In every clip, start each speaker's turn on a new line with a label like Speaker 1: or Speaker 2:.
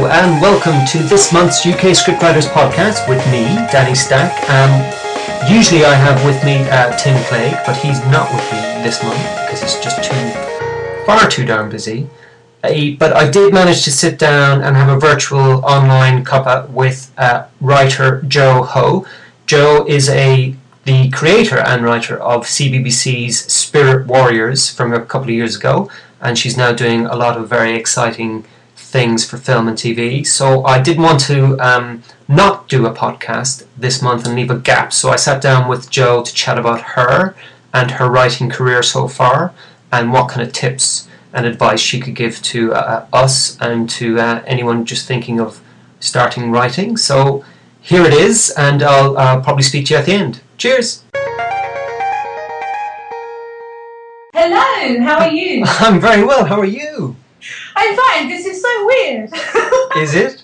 Speaker 1: And welcome to this month's UK Scriptwriters podcast with me, Danny Stack. Um, usually I have with me uh, Tim Clegg, but he's not with me this month because he's just too far too darn busy. Uh, but I did manage to sit down and have a virtual online cuppa with uh, writer Jo Ho. Jo is a the creator and writer of CBBC's Spirit Warriors from a couple of years ago, and she's now doing a lot of very exciting things for film and TV. So I didn't want to um, not do a podcast this month and leave a gap. So I sat down with Jo to chat about her and her writing career so far and what kind of tips and advice she could give to uh, us and to uh, anyone just thinking of starting writing. So here it is, and I'll uh, probably speak to you at the end. Cheers!
Speaker 2: Hello, how are you?
Speaker 1: I'm very well, how are you?
Speaker 2: I'm fine. This is so weird.
Speaker 1: Is it?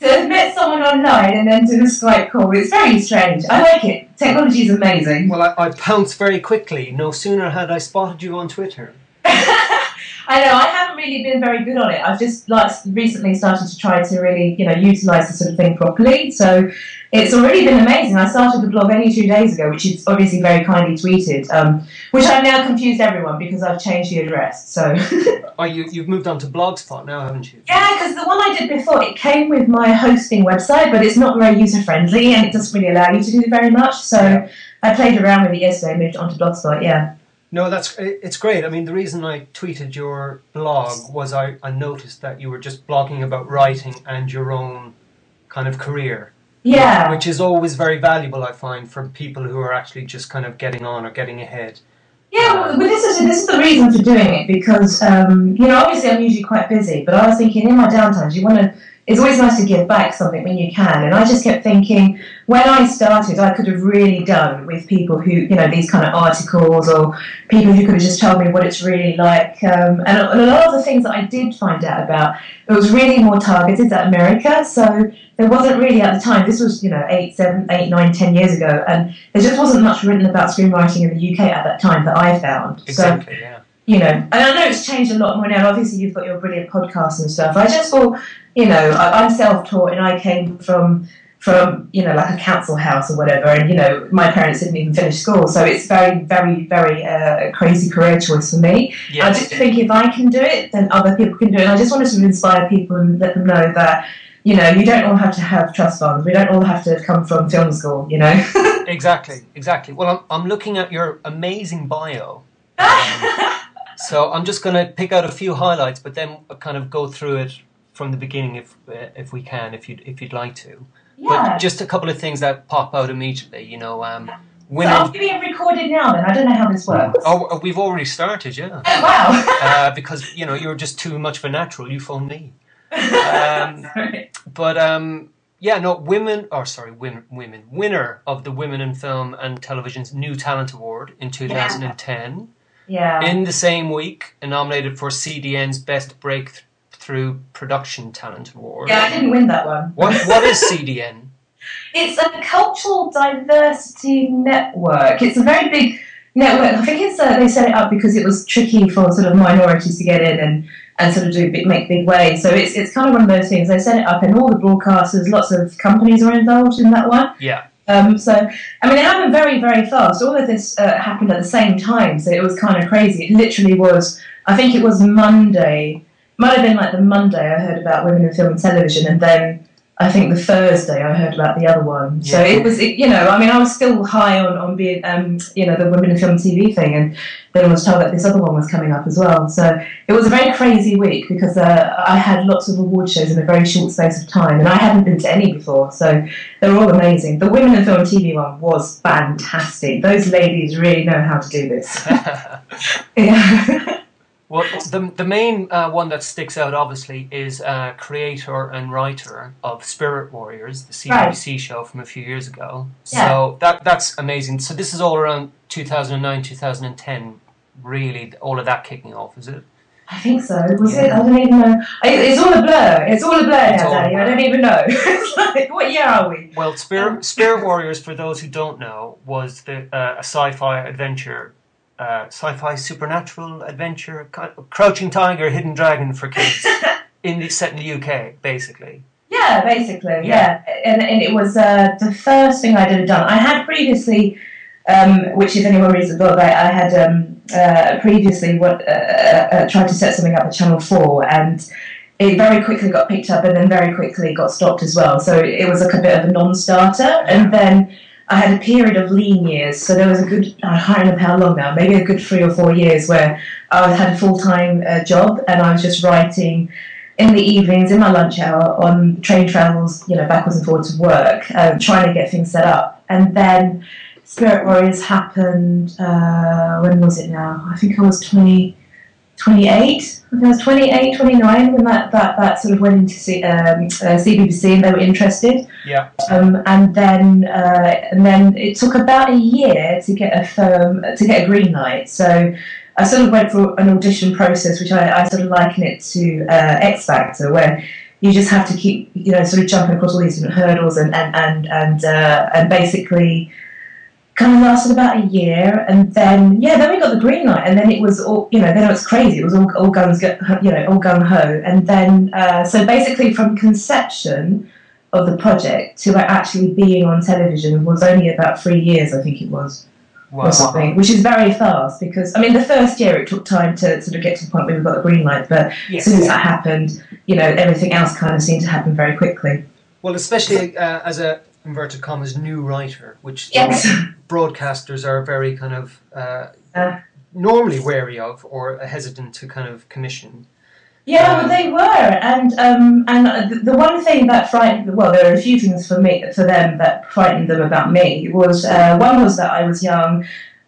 Speaker 2: to met someone online and then do a Skype call, it's very strange. I like it. Technology is amazing.
Speaker 1: Well, I, I pounced very quickly. No sooner had I spotted you on Twitter.
Speaker 2: I know I haven't really been very good on it. I've just like recently started to try to really, you know, utilize the sort of thing properly. So it's already been amazing. I started the blog only two days ago, which is obviously very kindly tweeted, um, which I've now confused everyone because I've changed the address. So
Speaker 1: Oh, you, you've moved on to Blogspot now, haven't you?
Speaker 2: yeah, because the one I did before it came with my hosting website, but it's not very user friendly and it doesn't really allow you to do very much. So. I played around with it yesterday, and moved onto Blogspot. Yeah.
Speaker 1: No, that's it's great. I mean, the reason I tweeted your blog was I, I noticed that you were just blogging about writing and your own kind of career.
Speaker 2: Yeah.
Speaker 1: Which is always very valuable, I find, for people who are actually just kind of getting on or getting ahead.
Speaker 2: Yeah, well, this is this is the reason for doing it because um, you know obviously I'm usually quite busy, but I was thinking in my downtimes you want to. It's always nice to give back something when you can, and I just kept thinking when I started I could have really done with people who you know these kind of articles or people who could have just told me what it's really like, um, and, a, and a lot of the things that I did find out about it was really more targeted at America, so there wasn't really at the time. This was you know eight, seven, eight, nine, ten years ago, and there just wasn't much written about screenwriting in the UK at that time that I found. So,
Speaker 1: Exactly, yeah.
Speaker 2: You know, and I know it's changed a lot more now. Obviously, you've got your brilliant podcasts and stuff. I just thought, you know, I, I'm self-taught and I came from from you know like a council house or whatever, and you know my parents didn't even finish school, so it's very, very, very uh, a crazy career choice for me. I just think if I can do it, then other people can do it. And I just wanted to inspire people and let them know that. You know, you don't all have to have trust funds. We don't all have to come from film school. You know.
Speaker 1: Exactly, exactly. Well, I'm, I'm looking at your amazing bio. Um, so I'm just going to pick out a few highlights, but then kind of go through it from the beginning if uh, if we can, if you if you'd like to.
Speaker 2: yeah.
Speaker 1: But just a couple of things that pop out immediately. You know, um,
Speaker 2: So are
Speaker 1: women.
Speaker 2: we being recorded now? Then I don't know how this works.
Speaker 1: Oh, we've already started, yeah.
Speaker 2: Oh, wow.
Speaker 1: Uh, because you know you're just too much of a natural. You phoned me. Um, But um, yeah, no, women, or sorry, women, women, winner of the Women in Film and Television's New Talent Award in 2010.
Speaker 2: Yeah.
Speaker 1: In the same week, nominated for CDN's Best Breakthrough Production Talent Award.
Speaker 2: yeah, I didn't win that one.
Speaker 1: What what is CDN?
Speaker 2: It's a cultural diversity network. It's a very big network. I think it's uh, they set it up because it was tricky for sort of minorities to get in and, and sort of do big, make big waves. So it's it's kind of one of those things. They set it up, and all the broadcasters, lots of companies are involved in that one.
Speaker 1: Yeah.
Speaker 2: Um, so, I mean, it happened very, very fast. All of this uh, happened at the same time, so it was kind of crazy. It literally was, I think it was Monday, might have been like the Monday I heard about women in film and television, and then I think the Thursday I heard about the other one. So it was, it, you know, I mean, I was still high on, on being, um, you know, the women in film and TV thing, and then I was told that this other one was coming up as well. So it was a very crazy week because uh, I had lots of award shows in a very short space of time, and I hadn't been to any before. So they're all amazing. The Women in Film and TV one was fantastic. Those ladies really know how to do this. Yeah.
Speaker 1: Well, the, the main uh, one that sticks out, obviously, is uh, creator and writer of Spirit Warriors, the CBBC show from a few years ago. Yeah. So that that's amazing. So this is all around 2009, 2010, really, all of that kicking off, is it?
Speaker 2: I think so. Was it? I don't even know. It's all a blur. It's all a blur now, Danny. I don't even know. it's like, what year are we?
Speaker 1: Well, Spirit, Spirit Warriors, for those who don't know, was the, uh, a sci-fi adventure, uh, sci-fi supernatural adventure, Crouching Tiger, Hidden Dragon for kids. in the set in the UK, basically.
Speaker 2: Yeah, basically,
Speaker 1: Yeah.
Speaker 2: yeah. And, and it was uh, the first thing I'd ever done. I had previously, um, which if anyone reads the book, I, I had um, uh, previously what, uh, uh, uh, tried to set something up at Channel 4 and it very quickly got picked up and then very quickly got stopped as well. So it was like a bit of a non-starter. And then I had a period of lean years. So there was a good, I can't remember how long now, maybe a good three or four years where I had a full-time uh, job and I was just writing in the evenings, in my lunch hour, on train travels, you know, backwards and forwards to work, um, trying to get things set up. And then Spirit Warriors happened, uh, when was it now? I think I was 20, 28. I was 28, 29 when that, that, that sort of went into C, um, uh, CBBC and they were interested.
Speaker 1: Yeah.
Speaker 2: Um, and then uh, and then it took about a year to get a firm to get a green light. So I sort of went through an audition process, which I, I sort of liken it to uh, X Factor, where you just have to keep you know sort of jumping across all these different hurdles and and and and, uh, and basically kind of lasted about a year and then yeah then we got the green light and then it was all you know then it was crazy it was all, all guns go- you know all gun ho and then uh, so basically from conception of the project to actually being on television was only about three years I think it was
Speaker 1: Wow.
Speaker 2: or something, which is very fast because I mean the first year it took time to sort of get to the point where we got the green light, but as soon as that happened, you know everything else kind of seemed to happen very quickly.
Speaker 1: Well, especially uh, as a inverted commas new writer, which
Speaker 2: Yes.
Speaker 1: broadcasters are very kind of uh,
Speaker 2: Uh.
Speaker 1: normally wary of or hesitant to kind of commission.
Speaker 2: Yeah,
Speaker 1: Um,
Speaker 2: well, they were, and um, and the, the one thing that frightened well, there are a few things for me for them that frightened them about me was uh, one was that I was young.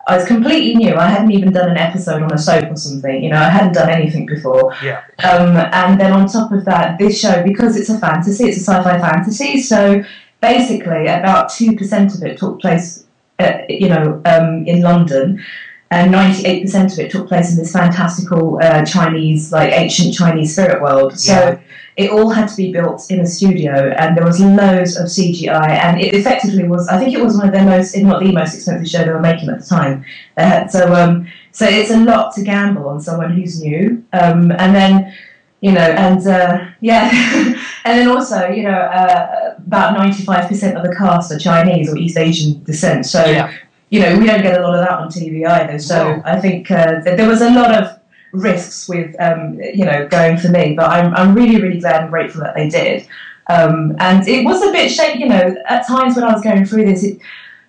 Speaker 2: I was completely new. I hadn't even done an episode on a soap or something. You know, I hadn't done anything before.
Speaker 1: Yeah.
Speaker 2: Um, and then on top of that, this show because it's a fantasy, it's a sci-fi fantasy. So basically, about two percent of it took place, uh, you know, um, in London, and ninety-eight percent of it took place in this fantastical uh, Chinese, like ancient Chinese spirit world. So
Speaker 1: Yeah.
Speaker 2: it all had to be built in a studio, and there was loads of CGI, and it effectively was. I think it was one of their most, if not the most expensive show they were making at the time. Uh, so, um, so it's a lot to gamble on someone who's new, um, and then. You know, and uh, yeah, and then also, you know, uh, about ninety-five percent of the cast are Chinese or East Asian descent. So,
Speaker 1: Yeah.
Speaker 2: you know, we don't get a lot of that on TV either. So
Speaker 1: No.
Speaker 2: I think uh, there was a lot of risks with, um, you know, going for me. But I'm, I'm really, really glad and grateful that they did. Um, and it was a bit shaky, you know, at times when I was going through this, it,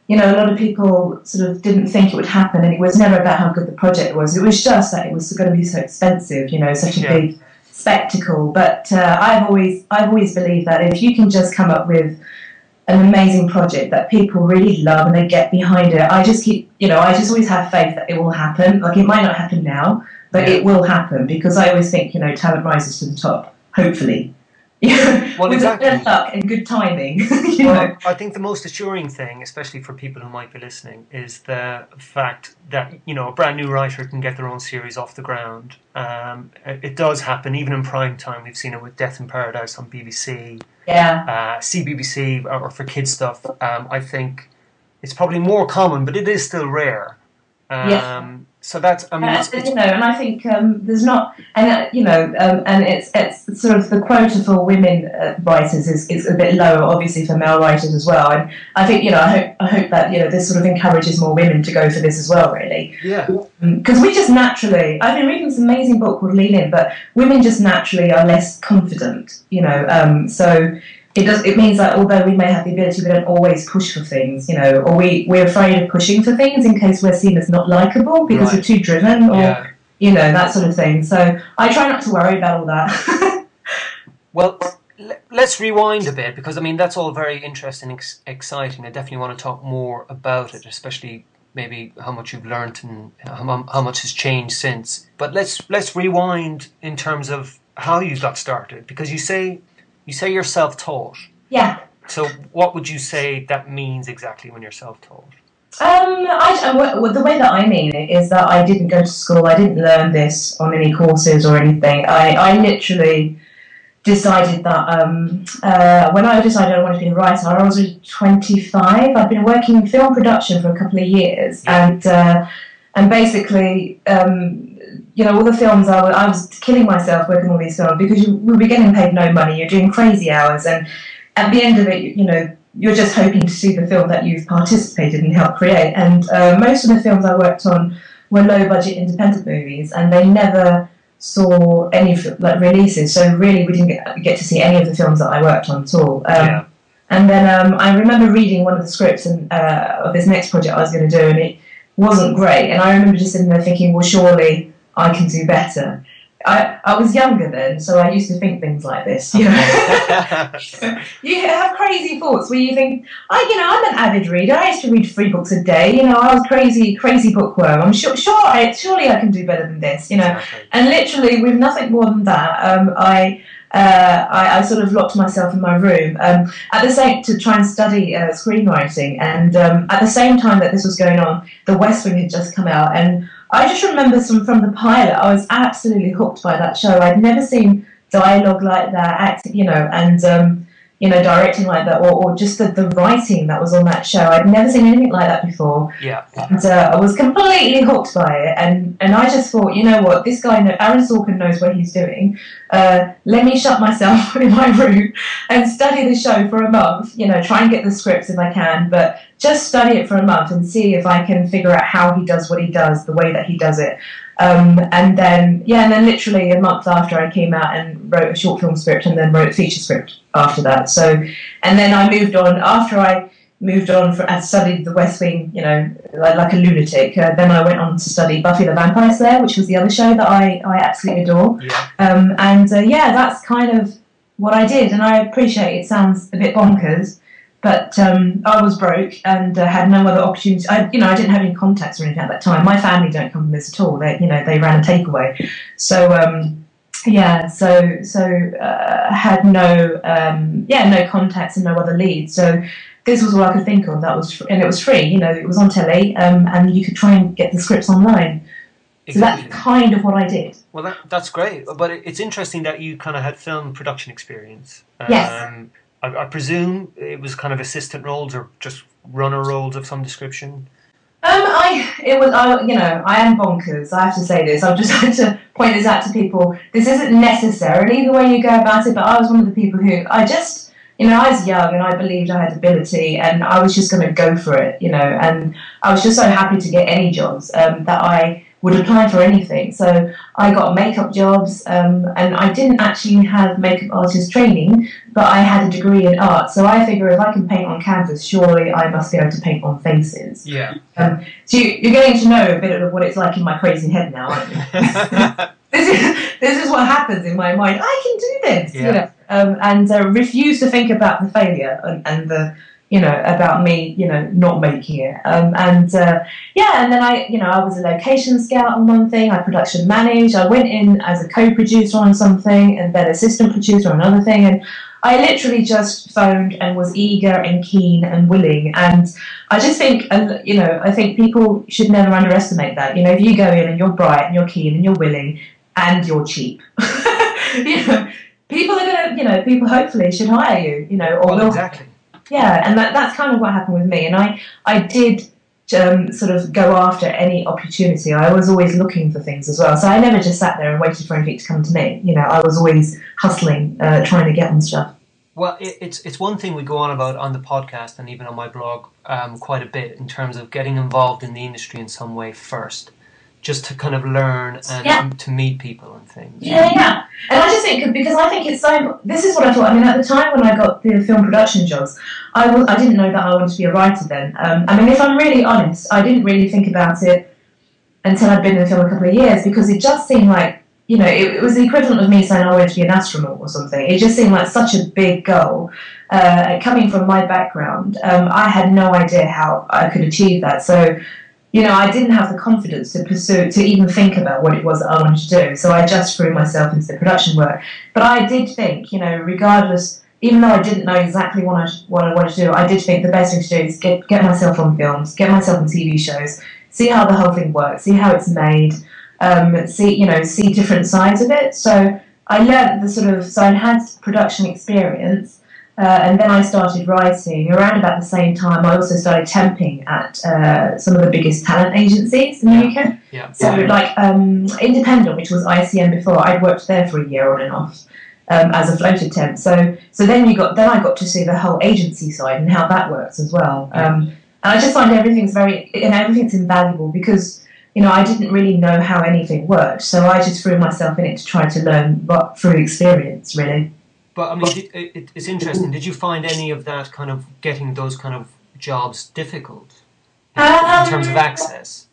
Speaker 2: you know, a lot of people sort of didn't think it would happen, and it was never about how good the project was. It was just that it was going to be so expensive, you know, such a
Speaker 1: Yeah.
Speaker 2: big spectacle. But uh, I've always, I've always believed that if you can just come up with an amazing project that people really love and they get behind it. I just keep, you know, I just always have faith that it will happen. Like it might not happen now, but
Speaker 1: Yeah.
Speaker 2: it will happen because I always think, you know, talent rises to the top. Hopefully, yeah.
Speaker 1: Well,
Speaker 2: With
Speaker 1: exactly.
Speaker 2: a bit of luck and good timing, you know.
Speaker 1: Well, I think the most assuring thing, especially for people who might be listening, is the fact that you know a brand new writer can get their own series off the ground. Um, it, does happen, even in prime time. We've seen it with Death in Paradise on BBC,
Speaker 2: Yeah,
Speaker 1: uh, CBBC, or, or for kids stuff. Um, I think it's probably more common, but it is still rare. Um,
Speaker 2: Yeah.
Speaker 1: So that's, I mean,
Speaker 2: and,
Speaker 1: it's, it's
Speaker 2: you know, and I think um, there's not, and uh, you know, um, and it's it's sort of the quota for women uh, writers is, is a bit lower, obviously for male writers as well. And I think you know, I hope I hope that you know this sort of encourages more women to go for this as well, really,
Speaker 1: yeah,
Speaker 2: because we just naturally. I've been reading this amazing book called Lean In, but women just naturally are less confident, you know. Um, so it does. It means that although we may have the ability, we don't always push for things, you know, or we we're afraid of pushing for things in case we're seen as not likable because we're too driven, or
Speaker 1: yeah.
Speaker 2: you know that sort of thing. So I try not to worry about all that.
Speaker 1: Well, let's rewind a bit because I mean that's all very interesting, ex- exciting. I definitely want to talk more about it, especially maybe how much you've learned and uh, how, how much has changed since. But let's let's rewind in terms of how you got started because you say you say you're self-taught.
Speaker 2: yeah.
Speaker 1: So what would you say that means exactly when you're self-taught?
Speaker 2: Um, I, I- well, the way that I mean it is that I didn't go to school. I didn't learn this on any courses or anything. I, I literally decided that um, uh, when I decided I wanted to be a writer, I was 25. I'd been working in film production for a couple of years,
Speaker 1: Yeah.
Speaker 2: and uh, and basically, um, you know, all the films I was, I was killing myself working all these films because you, we were getting paid no money. You're doing crazy hours, and at the end of it, you know, you're just hoping to see the film that you've participated and helped create. And uh, most of the films I worked on were low budget independent movies, and they never saw any like releases. So really, we didn't get, get to see any of the films that I worked on at all. Um,
Speaker 1: yeah.
Speaker 2: And then um, I remember reading one of the scripts and, uh, of this next project I was going to do, and it wasn't great. And I remember just sitting there thinking, well, surely I can do better. I, I was younger then, so I used to think things like this. You know, you have crazy thoughts where you think, I, you know, I'm an avid reader. I used to read three books a day. You know, I was crazy, crazy bookworm. I'm sure, sure, I, surely I can do better than this. You know,
Speaker 1: Exactly.
Speaker 2: and literally with nothing more than that, um, I, uh, I I sort of locked myself in my room um, at the same to try and study uh, screenwriting. And um, at the same time that this was going on, The West Wing had just come out, and I just remember some from the pilot. I was absolutely hooked by that show. I'd never seen dialogue like that, acting, you know, and um, you know, directing like that, or, or just the, the writing that was on that show. I'd never seen anything like that before
Speaker 1: Yeah.
Speaker 2: and uh, I was completely hooked by it. And, and I just thought, you know what, this guy, know, Aaron Sorkin knows what he's doing. Uh, let me shut myself in my room and study the show for a month. You know, try and get the scripts if I can, but just study it for a month and see if I can figure out how he does what he does, the way that he does it. Um, and then, yeah, and then literally a month after I came out and wrote a short film script and then wrote a feature script after that. So, and then I moved on after I moved on for, and studied the West Wing, you know, like, like a lunatic. Uh, then I went on to study Buffy the Vampire Slayer, which was the other show that I, I absolutely adore.
Speaker 1: Yeah.
Speaker 2: Um, and uh, yeah, that's kind of what I did. And I appreciate it sounds a bit bonkers, but um, I was broke and uh, had no other opportunity. I, you know, I didn't have any contacts or anything at that time. My family don't come from this at all. They, you know, they ran a takeaway. So um, yeah, so so uh, had no um, yeah no contacts and no other leads. So this was all I could think of. That was fr- and it was free. You know, it was on telly, um, and you could try and get the scripts online. So that's kind of what I did.
Speaker 1: Well, that, that's great. But it, it's interesting that you kind of had film production experience. Um,
Speaker 2: Yes.
Speaker 1: I, I presume it was kind of assistant roles or just runner roles of some description.
Speaker 2: Um, I it was I you know I am bonkers. I have to say this. I've just had to point this out to people. This isn't necessarily the way you go about it, but I was one of the people who I just you know I was young and I believed I had ability and I was just going to go for it. You know, and I was just so happy to get any jobs um, that I would apply for anything. So I got makeup jobs, um, and I didn't actually have makeup artist training, but I had a degree in art. So I figure if I can paint on canvas, surely I must be able to paint on faces.
Speaker 1: Yeah.
Speaker 2: So you, you're getting to know a bit of what it's like in my crazy head now, this is this is what happens in my mind. I can do this, you
Speaker 1: Yeah.
Speaker 2: know, um, and uh, refuse to think about the failure and, and the you know about me, you know, not making it. Um, and uh, yeah, and then I, you know, I was a location scout on one thing. I production managed. I went in as a co-producer on something, and then assistant producer on another thing, and. I literally just phoned and was eager and keen and willing, and I just think, you know, I think people should never underestimate that. You know, if you go in and you're bright and you're keen and you're willing and you're cheap, you know, people are gonna, you know, people hopefully should hire you. You know, or
Speaker 1: well, exactly.
Speaker 2: Yeah, and that, that's kind of what happened with me. And I, I did um, sort of go after any opportunity. I was always looking for things as well. So I never just sat there and waited for anything to come to me. You know, I was always hustling, uh, trying to get on stuff.
Speaker 1: Well, it, it's it's one thing we go on about on the podcast and even on my blog um, quite a bit in terms of getting involved in the industry in some way first, just to kind of learn and
Speaker 2: Yeah.
Speaker 1: to meet people and things.
Speaker 2: Yeah, yeah. And I just think because I think it's so. This is what I thought. I mean, at the time when I got the film production jobs, I was I didn't know that I wanted to be a writer then. Um, I mean, if I'm really honest, I didn't really think about it until I'd been in the film a couple of years because it just seemed like you know it, it was the equivalent of me saying I wanted to be an astronaut or something. It just seemed like such a big goal. Uh, coming from my background, um, I had no idea how I could achieve that. So you know, I didn't have the confidence to pursue, to even think about what it was that I wanted to do. So I just threw myself into the production work. But I did think, you know, regardless, even though I didn't know exactly what I, what I wanted to do, I did think the best thing to do is get, get myself on films, get myself on TV shows, see how the whole thing works, see how it's made, um, see, you know, see different sides of it. So I learned the sort of, so I had production experience. Uh, and then I started writing around about the same time. I also started temping at uh, some of the biggest talent agencies in the UK.
Speaker 1: Yeah.
Speaker 2: So, like um, Independent, which was ICM before, I'd worked there for a year on and off um, as a floated temp. So, so then you got then I got to see the whole agency side and how that works as well. Um, and I just find everything's very and everything's invaluable because you know I didn't really know how anything worked, so I just threw myself in it to try to learn, but through experience, really.
Speaker 1: But I mean, did, it, it's interesting. Did you find any of that kind of getting those kind of jobs difficult in, in terms of
Speaker 2: Um,
Speaker 1: access?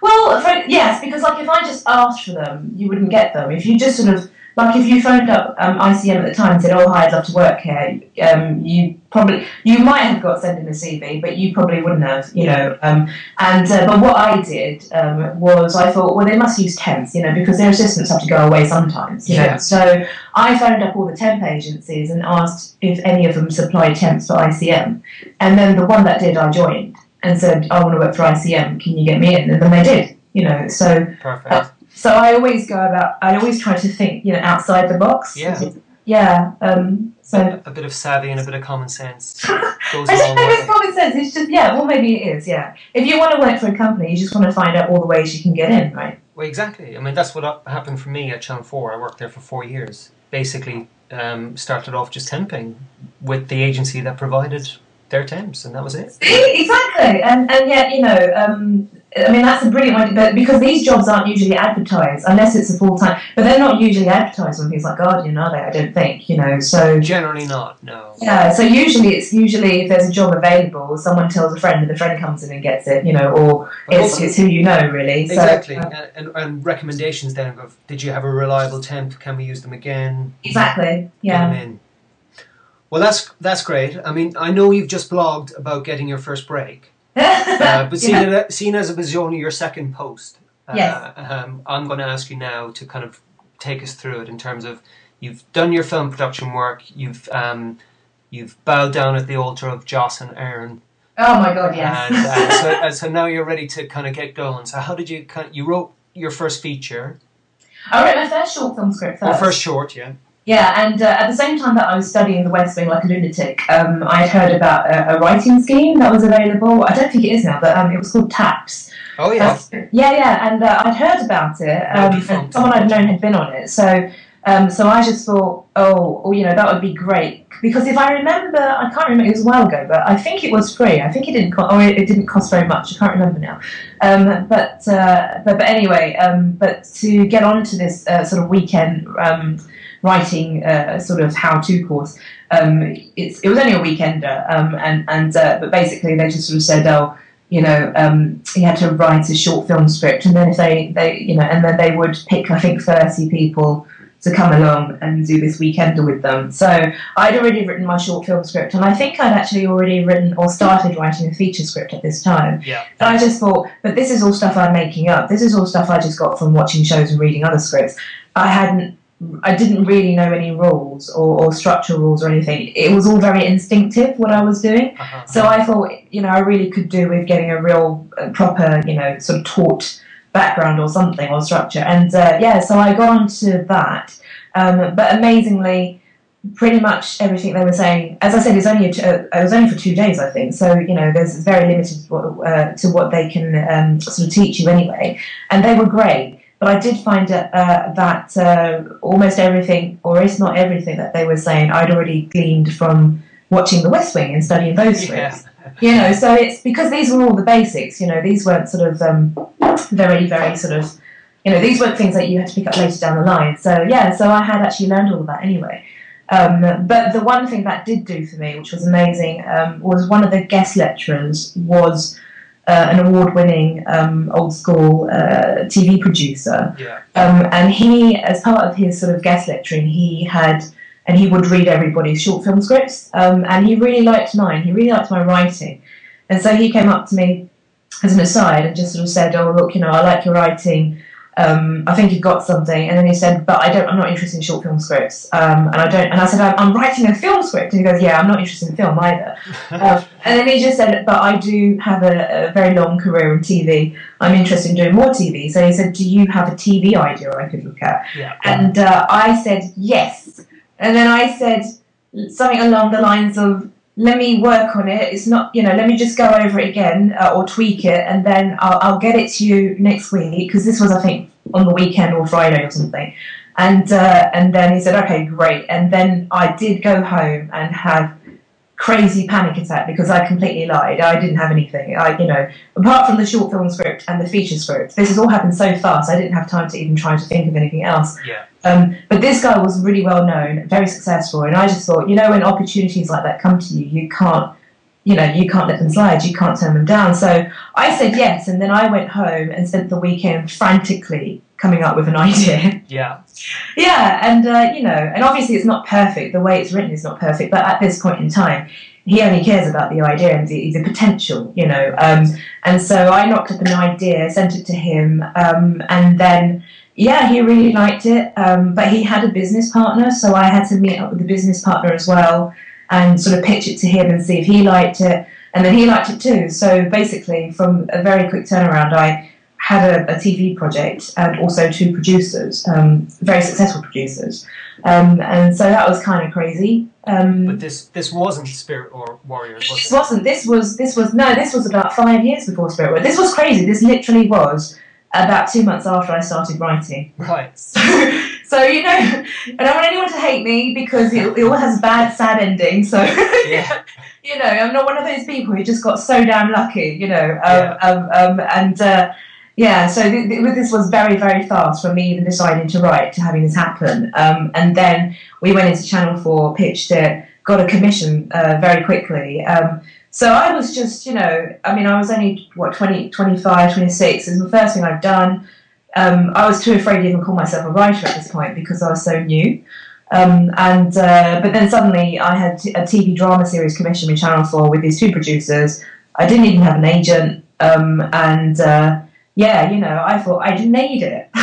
Speaker 2: Well, for, yes, because like if I just asked for them, you wouldn't get them. If you just sort of like if you phoned up um, ICM at the time and said, "Oh, hi, I'd love to work here," um, you probably you might have got sent in a CV, but you probably wouldn't have, you know. Um, and uh, but what I did um, was I thought, well, they must use temps, you know, because their assistants have to go away sometimes, you know.
Speaker 1: Yeah.
Speaker 2: So I phoned up all the temp agencies and asked if any of them supplied temps for ICM, and then the one that did, I joined and said, I want to work for ICM, can you get me in? And then they did, you know. So
Speaker 1: Perfect.
Speaker 2: So I always go about, I always try to think, you know, outside the box.
Speaker 1: Yeah.
Speaker 2: Yeah. Um, so
Speaker 1: a bit of savvy and a bit of common sense
Speaker 2: I
Speaker 1: goes long
Speaker 2: think it's common sense. It's just, yeah, well, maybe it is, yeah. If you want to work for a company, you just want to find out all the ways you can get in, right?
Speaker 1: Well, exactly. I mean, that's what happened for me at Channel 4. I worked there for four years. Basically, um, started off just temping with the agency that provided their temps, and that was it.
Speaker 2: exactly. And, and yet, you know, um, I mean, that's a brilliant idea, but because these jobs aren't usually advertised unless it's a full time, but they're not usually advertised on things like Guardian, are they? I don't think, you know, so.
Speaker 1: Generally not, no.
Speaker 2: Yeah, so usually it's usually if there's a job available, someone tells a friend and the friend comes in and gets it, you know, or it's, it's who you know, really. So,
Speaker 1: Exactly.
Speaker 2: uh,
Speaker 1: and, and, recommendations then of did you have a reliable temp? Can we use them again?
Speaker 2: exactly, yeah.
Speaker 1: in. Well, that's that's great. I mean, I know you've just blogged about getting your first break, uh, but seeing,
Speaker 2: Yeah.
Speaker 1: it, seeing as it was only your second post, uh,
Speaker 2: Yes.
Speaker 1: um, I'm going to ask you now to kind of take us through it in terms of you've done your film production work, you've um, you've bowed down at the altar of Joss and Aaron,
Speaker 2: Oh my god, yes.
Speaker 1: and uh, so, uh, so now you're ready to kind of get going. So how did you kind you wrote your first feature
Speaker 2: I wrote my first short film script
Speaker 1: or
Speaker 2: first.
Speaker 1: first short, yeah?
Speaker 2: Yeah, and uh, at the same time that I was studying the West Wing like a lunatic, um, I had heard about a, a writing scheme that was available. I don't think it is now, but um, it was called TAPS.
Speaker 1: Oh yeah,
Speaker 2: yeah, yeah, and uh, I'd heard about it. Um, and someone I'd known had been on it, so um, so I just thought, oh, oh, you know, that would be great because if I remember, I can't remember. It was a while ago, but I think it was free. I think it didn't, co- or it, it didn't cost very much. I can't remember now. Um, but, uh, but but anyway, um, but to get onto this uh, sort of weekend um, writing uh, sort of how-to course, um, it's it was only a weekender, um, and and uh, but basically they just sort of said, oh you know, um, he had to write a short film script, and then if they, they, you know, and then they would pick, I think, thirty people to come along and do this weekender with them. So I'd already written my short film script, and I think I'd actually already written or started writing a feature script at this time.
Speaker 1: yeah.
Speaker 2: And I just thought, but this is all stuff I'm making up. This is all stuff I just got from watching shows and reading other scripts. I hadn't. I didn't really know any rules or, or structural rules or anything. It was all very instinctive what I was doing.
Speaker 1: Uh-huh.
Speaker 2: So I thought, you know, I really could do with getting a real uh, proper, you know, sort of taught background or something or structure. And uh, yeah, so I got onto that. Um, but amazingly, pretty much everything they were saying, as I said, it's only t- uh, it was only for two days, I think. So you know, there's very limited uh, to what they can um, sort of teach you anyway. And they were great. But I did find uh, uh, that uh, almost everything, or if not everything, that they were saying, I'd already gleaned from watching The West Wing and studying those
Speaker 1: Yeah.
Speaker 2: scripts. You know, so it's because these were all the basics. You know, these weren't sort of um, very, very sort of, you know, these weren't things that you had to pick up later down the line. So yeah, so I had actually learned all of that anyway. Um, but the one thing that did do for me, which was amazing, um, was one of the guest lecturers was uh, an award-winning um, old school uh, TV producer.
Speaker 1: Yeah.
Speaker 2: Um, and he, as part of his sort of guest lecturing, he had, and he would read everybody's short film scripts. Um, and he really liked mine. He really liked my writing. And so he came up to me as an aside and just sort of said, "Oh, look, you know, I like your writing. Um, I think you've got something." And then he said, "But I don't. I'm not interested in short film scripts. Um, and I don't." And I said, I'm, "I'm writing a film script." And he goes, "Yeah, I'm not interested in film either." Um, and then he just said, "But I do have a, a very long career in TV. I'm interested in doing more TV." So he said, "Do you have a TV idea I could look at?"
Speaker 1: yeah.
Speaker 2: And uh, I said, "Yes." And then I said, something along the lines of let me work on it. It's not, you know, let me just go over it again uh, or tweak it, and then I'll, I'll get it to you next week because this was, I think, on the weekend or Friday or something. And uh, and then he said, okay, great. And then I did go home and have crazy panic attack because I completely lied. I didn't have anything. I, you know, apart from the short film script and the feature script, this has all happened so fast. I didn't have time to even try to think of anything else.
Speaker 1: Yeah.
Speaker 2: Um, but this guy was really well known, very successful, and I just thought, you know, when opportunities like that come to you, you can't, you know, you can't let them slide. You can't turn them down. So I said yes, and then I went home and spent the weekend frantically coming up with an idea.
Speaker 1: Yeah.
Speaker 2: Yeah, and uh, you know, and obviously it's not perfect. The way it's written is not perfect, but at this point in time, he only cares about the idea and the, the potential, you know. Um, and so I knocked up an idea, sent it to him, um, and then yeah, he really liked it. Um, but he had a business partner, so I had to meet up with the business partner as well and sort of pitch it to him and see if he liked it, and then he liked it too. So basically, from a very quick turnaround, I had a, a TV project and also two producers, um, very successful producers, um, and so that was kind of crazy. Um,
Speaker 1: But this this wasn't Spirit or Warriors, was
Speaker 2: this
Speaker 1: it?
Speaker 2: wasn't. This was. This was. No. This was about five years before Spirit World. This was crazy. This literally was about two months after I started writing.
Speaker 1: Right.
Speaker 2: So, so you know, I don't want anyone to hate me because it, it all has a bad, sad ending. So
Speaker 1: Yeah.
Speaker 2: you know, I'm not one of those people who just got so damn lucky. You know, um,
Speaker 1: Yeah.
Speaker 2: um, um, and. Uh, yeah, so th- th- this was very, very fast from me even deciding to write to having this happen. Um, and then we went into Channel 4, pitched it, got a commission uh, very quickly. Um, so I was just, you know, I mean, I was only, what, 20, 25, 26. It was the first thing I've done. Um, I was too afraid to even call myself a writer at this point because I was so new. Um, and uh, but then suddenly I had a TV drama series commissioned with Channel Four with these two producers. I didn't even have an agent, um, and uh, yeah, you know, I thought I'd made it.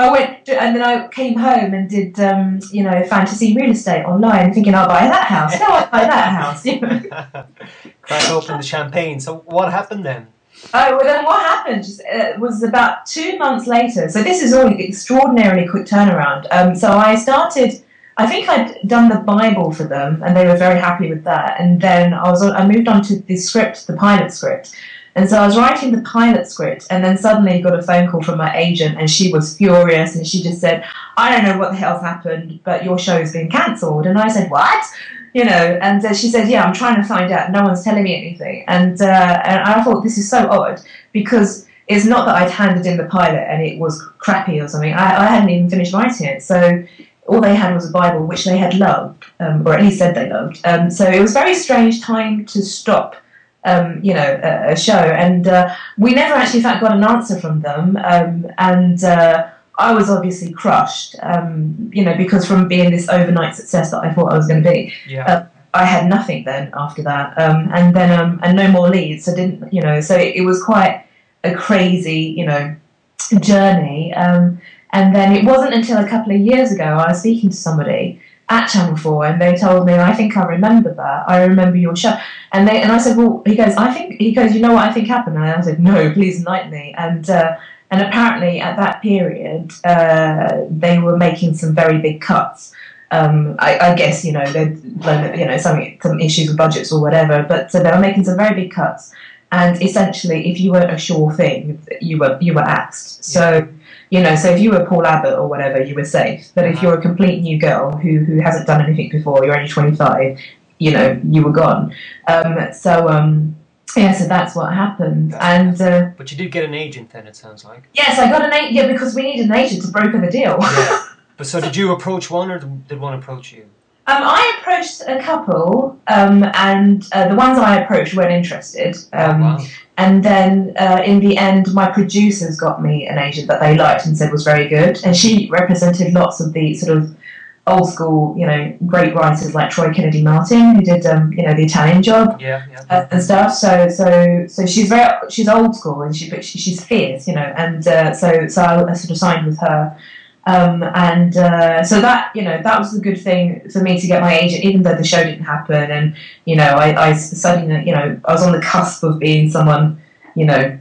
Speaker 2: I went and then I came home and did um, you know fantasy real estate online, thinking I'll buy that house. No, I'll buy that house.
Speaker 1: Crack open the champagne. So what happened then?
Speaker 2: Oh, well, then what happened uh, was about two months later. So this is all extraordinarily quick turnaround. Um, so I started. I think I'd done the Bible for them, and they were very happy with that. And then I was I moved on to the script, the pilot script. And so I was writing the pilot script, and then suddenly got a phone call from my agent, and she was furious, and she just said, "I don't know what the hell's happened, but your show's been cancelled. And I said, "What?" You know, and uh, she said, "Yeah, I'm trying to find out. No one's telling me anything." And uh, and I thought this is so odd because it's not that I'd handed in the pilot and it was crappy or something. I, I hadn't even finished writing it, so all they had was a Bible, which they had loved, um, or at least said they loved. Um, so it was very strange time to stop, um, you know, a, a show. And uh, we never actually, in fact, got an answer from them. Um, and uh, I was obviously crushed, um, you know, because from being this overnight success that I thought I was going to be,
Speaker 1: Yeah.
Speaker 2: Uh, I had nothing then after that, um, and then um, and no more leads. So didn't you know? So it, it was quite a crazy, you know, journey. Um, and then it wasn't until a couple of years ago I was speaking to somebody at Channel Four, and they told me, "I think I remember that. I remember your show." And they and I said, "Well," he goes, "I think," he goes, "You know what I think happened?" And I said, "No, please enlighten me." And uh, and apparently at that period, uh, they were making some very big cuts. Um, I, I guess you know you know some some issues with budgets or whatever, but so they were making some very big cuts. And essentially, if you weren't a sure thing, you were you were axed. So you know, so if you were Paul Abbott or whatever, you were safe. But if you're a complete new girl who who hasn't done anything before, you're only 25, you know, you were gone. Um, so um, yeah, so that's what happened. And uh,
Speaker 1: But you did get an agent then, it sounds like.
Speaker 2: yes, I got an agent. Yeah, because we needed an agent to broker the deal.
Speaker 1: Yeah. But so did you approach one or did one approach you?
Speaker 2: Um, I approached a couple, um, and uh, the ones I approached weren't interested. Um,
Speaker 1: wow.
Speaker 2: And then uh, in the end, my producers got me an agent that they liked and said was very good. And she represented lots of the sort of old school, you know, great writers like Troy Kennedy Martin, who did, um, you know, the Italian job
Speaker 1: Yeah, yeah.
Speaker 2: uh, and stuff. So, so, so she's very, she's old school and she, but she, she's fierce, you know. And uh, so, so I, I sort of signed with her. Um, and uh, so that you know that was the good thing for me to get my agent, even though the show didn't happen, and you know I, I suddenly you know I was on the cusp of being someone you know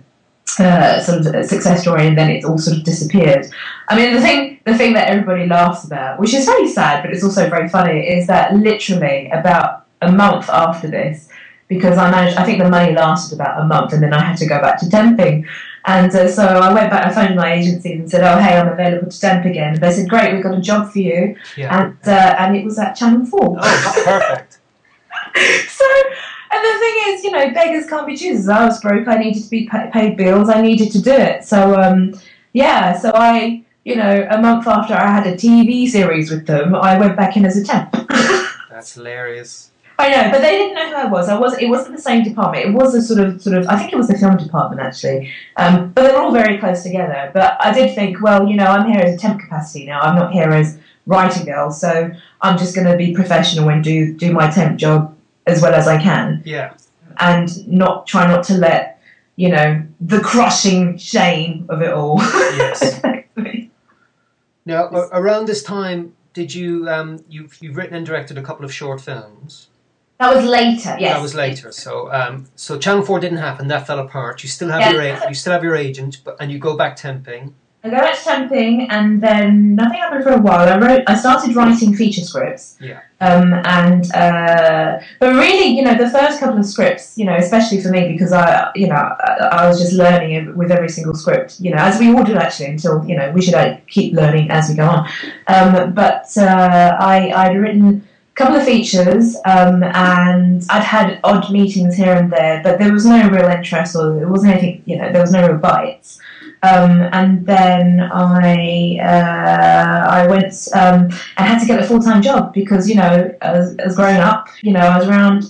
Speaker 2: uh, sort of a success story, and then it all sort of disappeared. I mean the thing the thing that everybody laughs about, which is very sad, but it's also very funny, is that literally about a month after this, because I managed, I think the money lasted about a month, and then I had to go back to temping. And uh, so I went back, I phoned my agency and said, "Oh, hey, I'm available to temp again." And they said, "Great, we've got a job for you,"
Speaker 1: Yeah.
Speaker 2: and uh, and it was at Channel Four.
Speaker 1: Oh, perfect.
Speaker 2: so, and the thing is, you know, beggars can't be choosers. I was broke. I needed to be pa- paid bills. I needed to do it. So, um, yeah. So I, you know, a month after I had a TV series with them, I went back in as a temp.
Speaker 1: That's hilarious.
Speaker 2: I know, but they didn't know who I was. I was. It wasn't the same department. It was a sort of, sort of. I think it was the film department actually. Um, but they were all very close together. But I did think, well, you know, I'm here as a temp capacity now. I'm not here as writing girl. So I'm just going to be professional and do do my temp job as well as I can,
Speaker 1: Yeah.
Speaker 2: and not try not to let you know the crushing shame of it all.
Speaker 1: Yes. Now, a- around this time, did you um, you've you've written and directed a couple of short films?
Speaker 2: that was later. Yes.
Speaker 1: That was later. So um, so Channel Four didn't happen. That fell apart. You still have
Speaker 2: Yeah.
Speaker 1: your a- you still have your agent, but and you go back temping.
Speaker 2: I go to temping, and then nothing happened for a while. I wrote, I started writing feature scripts.
Speaker 1: Yeah.
Speaker 2: Um, and uh, but really, you know, the first couple of scripts, you know, especially for me because I, you know, I, I was just learning with every single script, you know, as we all do actually. Until you know, we should uh, keep learning as we go on. Um, but uh, I, I'd written a couple of features, um, and I'd had odd meetings here and there, but there was no real interest, or there wasn't anything, you know, there was no real bites. Um, and then I uh, I went um, I had to get a full time job because you know as, as growing up you know I was around you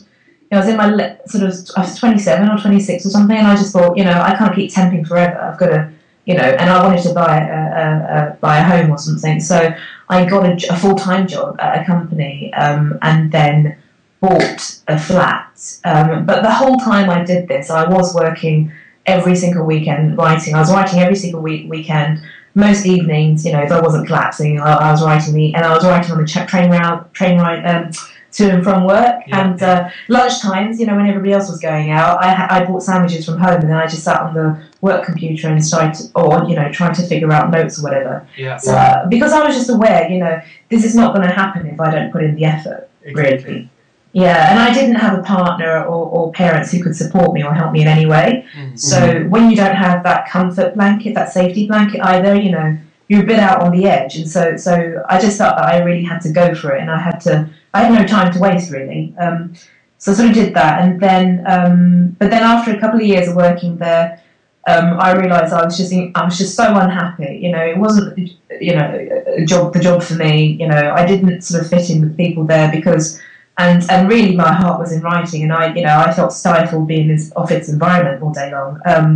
Speaker 2: know, I was in my le- sort of I was 27 or 26 or something and I just thought you know I can't keep temping forever. I've got to you know and I wanted to buy a, a, a buy a home or something. So I got a full time job at a company um, and then bought a flat. Um, but the whole time I did this I was working every single weekend writing. I was writing every single week weekend. Most evenings, you know, if I wasn't collapsing, I, I was writing the and I was writing on the tra- train route, train ride um, to and from work.
Speaker 1: Yeah.
Speaker 2: And uh, lunch times, you know, when everybody else was going out, I, ha- I bought sandwiches from home, and then I just sat on the work computer and started, or you know, trying to figure out notes or whatever.
Speaker 1: Yeah.
Speaker 2: So, uh, because I was just aware, you know, this is not going to happen if I don't put in the effort
Speaker 1: Exactly.
Speaker 2: really. Yeah, and I didn't have a partner or, or parents who could support me or help me in any way.
Speaker 1: Mm.
Speaker 2: So when you don't have that comfort blanket, that safety blanket either, you know, you're a bit out on the edge. And so, so I just felt that I really had to go for it, and I had to. I had no time to waste really. Um, so I sort of did that, and then, um, but then after a couple of years of working there, um, I realised I was just I was just so unhappy. You know, it wasn't you know a job the job for me. You know, I didn't sort of fit in with people there because. And, and really, my heart was in writing, and I, you know, I felt stifled being in off its environment all day long. Um,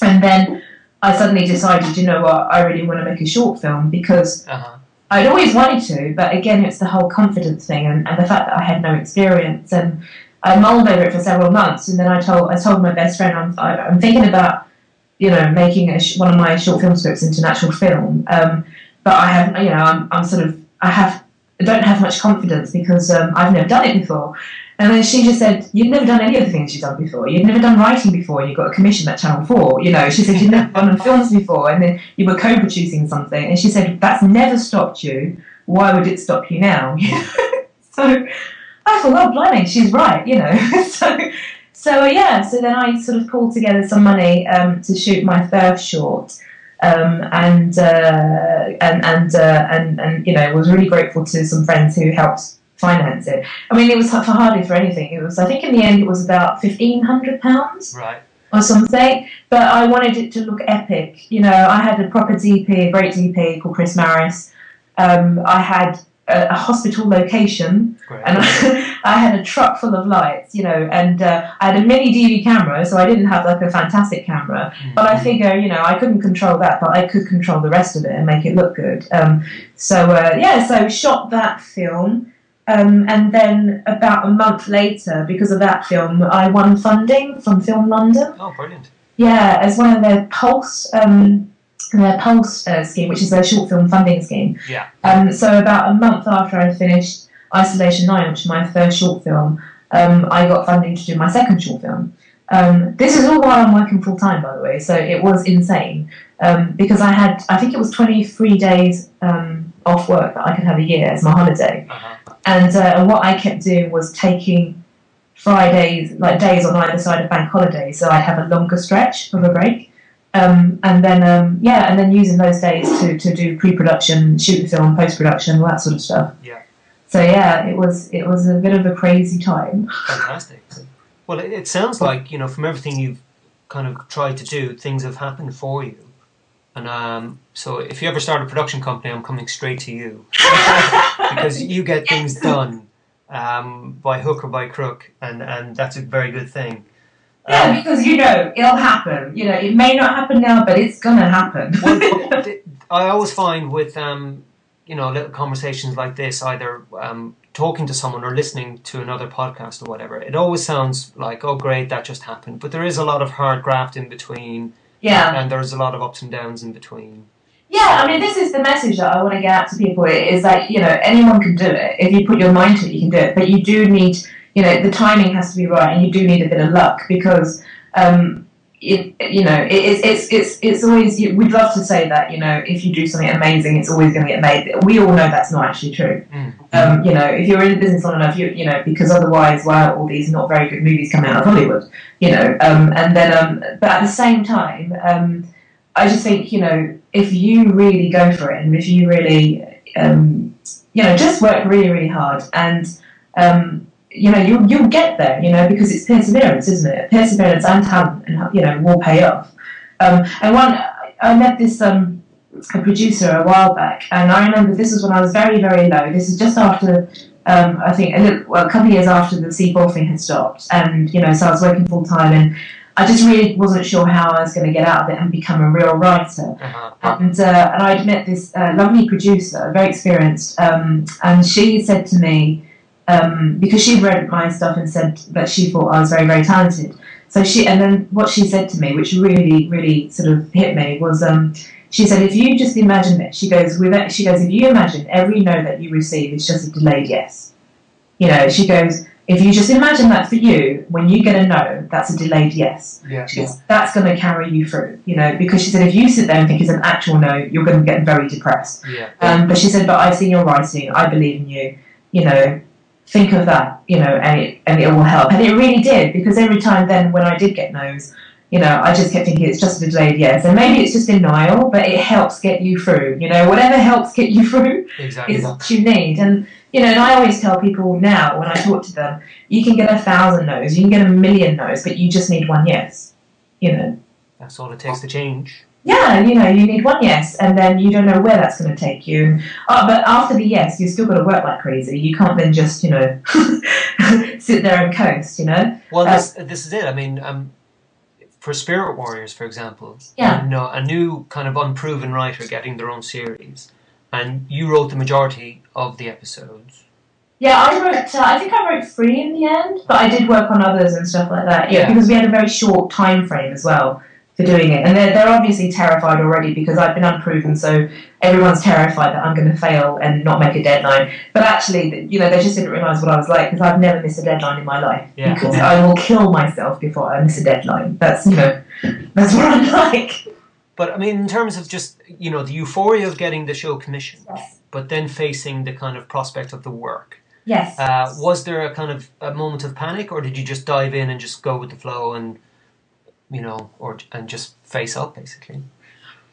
Speaker 2: and then I suddenly decided, you know what, I really want to make a short film because
Speaker 1: Uh-huh.
Speaker 2: I'd always wanted to, but again, it's the whole confidence thing and, and the fact that I had no experience. And I mulled over it for several months, and then I told I told my best friend I'm I, I'm thinking about you know making a sh- one of my short film scripts into an actual film, um, but I have you know I'm, I'm sort of I have don't have much confidence because um, I've never done it before. And then she just said, You've never done any of the things you've done before. You've never done writing before. You got a commission at Channel 4. You know, she said, You've never done films before. And then you were co producing something. And she said, That's never stopped you. Why would it stop you now? so I thought, Oh, blimey, she's right, you know. so, so, yeah, so then I sort of pulled together some money um, to shoot my first short. Um, and, uh, and and uh, and and you know was really grateful to some friends who helped finance it. I mean, it was for hardly for anything. It was, I think, in the end, it was about fifteen hundred pounds
Speaker 1: Right.
Speaker 2: or something. But I wanted it to look epic. You know, I had a proper DP, a great DP called Chris Maris. Um, I had a, a hospital location,
Speaker 1: Great.
Speaker 2: and I, I had a truck full of lights. You know, and uh, I had a mini DV camera, so I didn't have like a fantastic camera.
Speaker 1: Mm.
Speaker 2: But I figure, you know, I couldn't control that, but I could control the rest of it and make it look good. Um, so uh, yeah, so shot that film, um, and then about a month later, because of that film, I won funding from Film London.
Speaker 1: Oh, brilliant.
Speaker 2: Yeah, as one of their Pulse, um, their Pulse uh, scheme, which is their short film funding scheme.
Speaker 1: Yeah.
Speaker 2: Um, so about a month after I finished Isolation Nine, which is my first short film, um, I got funding to do my second short film. Um, this is all while I'm working full time, by the way, so it was insane. um, because I had, I think it was 23 days um, off work that I could have a year as my holiday.
Speaker 1: Uh-huh.
Speaker 2: And uh, what I kept doing was taking Fridays, like days on either side of bank holidays, so I'd have a longer stretch of a break. Um, and then, um, yeah, and then using those days to, to do pre-production, shoot the film, post-production, all that sort of stuff.
Speaker 1: Yeah.
Speaker 2: So yeah, it was it was a bit of a crazy time.
Speaker 1: Fantastic. Well, it, it sounds like you know from everything you've kind of tried to do, things have happened for you. And um, so, if you ever start a production company, I'm coming straight to you because you get things done um, by hook or by crook, and, and that's a very good thing.
Speaker 2: Yeah,
Speaker 1: Um,
Speaker 2: because you know it'll happen. You know it may not happen now, but it's gonna happen.
Speaker 1: well, I always find with um, you know little conversations like this, either um, talking to someone or listening to another podcast or whatever, it always sounds like oh great that just happened, but there is a lot of hard graft in between,
Speaker 2: yeah,
Speaker 1: and there's a lot of ups and downs in between.
Speaker 2: yeah. I mean, this is the message that I want to get out to people: is that you know anyone can do it if you put your mind to it. You can do it, but you do need you know the timing has to be right, and you do need a bit of luck because. Um, it, you know, it, it's it's it's it's always. We'd love to say that you know, if you do something amazing, it's always going to get made. We all know that's not actually true.
Speaker 1: Mm.
Speaker 2: Um, you know, if you're in the business long enough, you you know, because otherwise, why are all these not very good movies coming out of Hollywood? You know, um, and then, um, but at the same time, um, I just think you know, if you really go for it, and if you really, um, you know, just work really, really hard, and um, you know, you you'll get there. You know, because it's perseverance, isn't it? Perseverance and talent, and you know, will pay off. Um, and one, I met this um, a producer a while back, and I remember this was when I was very, very low. This is just after, um, I think, a, little, well, a couple of years after the C4 thing had stopped, and you know, so I was working full time, and I just really wasn't sure how I was going to get out of it and become a real writer.
Speaker 1: Uh-huh.
Speaker 2: And uh, and I'd met this uh, lovely producer, very experienced, um, and she said to me um, because she'd read my stuff and said that she thought I was very, very talented. So she and then what she said to me, which really, really sort of hit me, was um, she said, if you just imagine it, she goes, with it, she goes, if you imagine every no that you receive is just a delayed yes. You know, she goes, if you just imagine that for you, when you get a no, that's a delayed yes.
Speaker 1: Yeah.
Speaker 2: She goes, that's going to carry you through, you know, because she said if you sit there and think it's an actual no, you're going to get very depressed.
Speaker 1: Yeah.
Speaker 2: Um, but she said, but I've seen your writing, I believe in you, you know, think of that, you know, and it, and it will help. And it really did, because every time then when I did get no's, you know, I just kept thinking it's just a delayed yes. And maybe it's just denial, but it helps get you through, you know, whatever helps get you through
Speaker 1: Exactly.
Speaker 2: is what you need. And you know, and I always tell people now when I talk to them, you can get a thousand no's, you can get a million no's, but you just need one yes. You know.
Speaker 1: That's all it takes to change.
Speaker 2: Yeah, you know, you need one yes, and then you don't know where that's going to take you. Uh, but after the yes, you've still got to work like crazy. You can't then just, you know, sit there and coast, you know.
Speaker 1: Well,
Speaker 2: Uh,
Speaker 1: this this is it. I mean, um, for Spirit Warriors, for example,
Speaker 2: Yeah.
Speaker 1: you know, a new kind of unproven writer getting their own series, and you wrote the majority of the episodes.
Speaker 2: Yeah, I wrote. Uh, I think I wrote three in the end, but I did work on others and stuff like that. Yeah,
Speaker 1: Yeah.
Speaker 2: because we had a very short time frame as well for doing it, and they're they're obviously terrified already because I've been unproven, so everyone's terrified that I'm going to fail and not make a deadline. But actually, you know, they just didn't realise what I was like because I've never missed a deadline in my life.
Speaker 1: Yeah.
Speaker 2: Because I will kill myself before I miss a deadline. That's you know, that's what I'm like.
Speaker 1: But I mean, in terms of just you know the euphoria of getting the show commissioned,
Speaker 2: Yes.
Speaker 1: but then facing the kind of prospect of the work,
Speaker 2: Yes.
Speaker 1: uh, was there a kind of a moment of panic, or did you just dive in and just go with the flow and you know, or and just face up basically?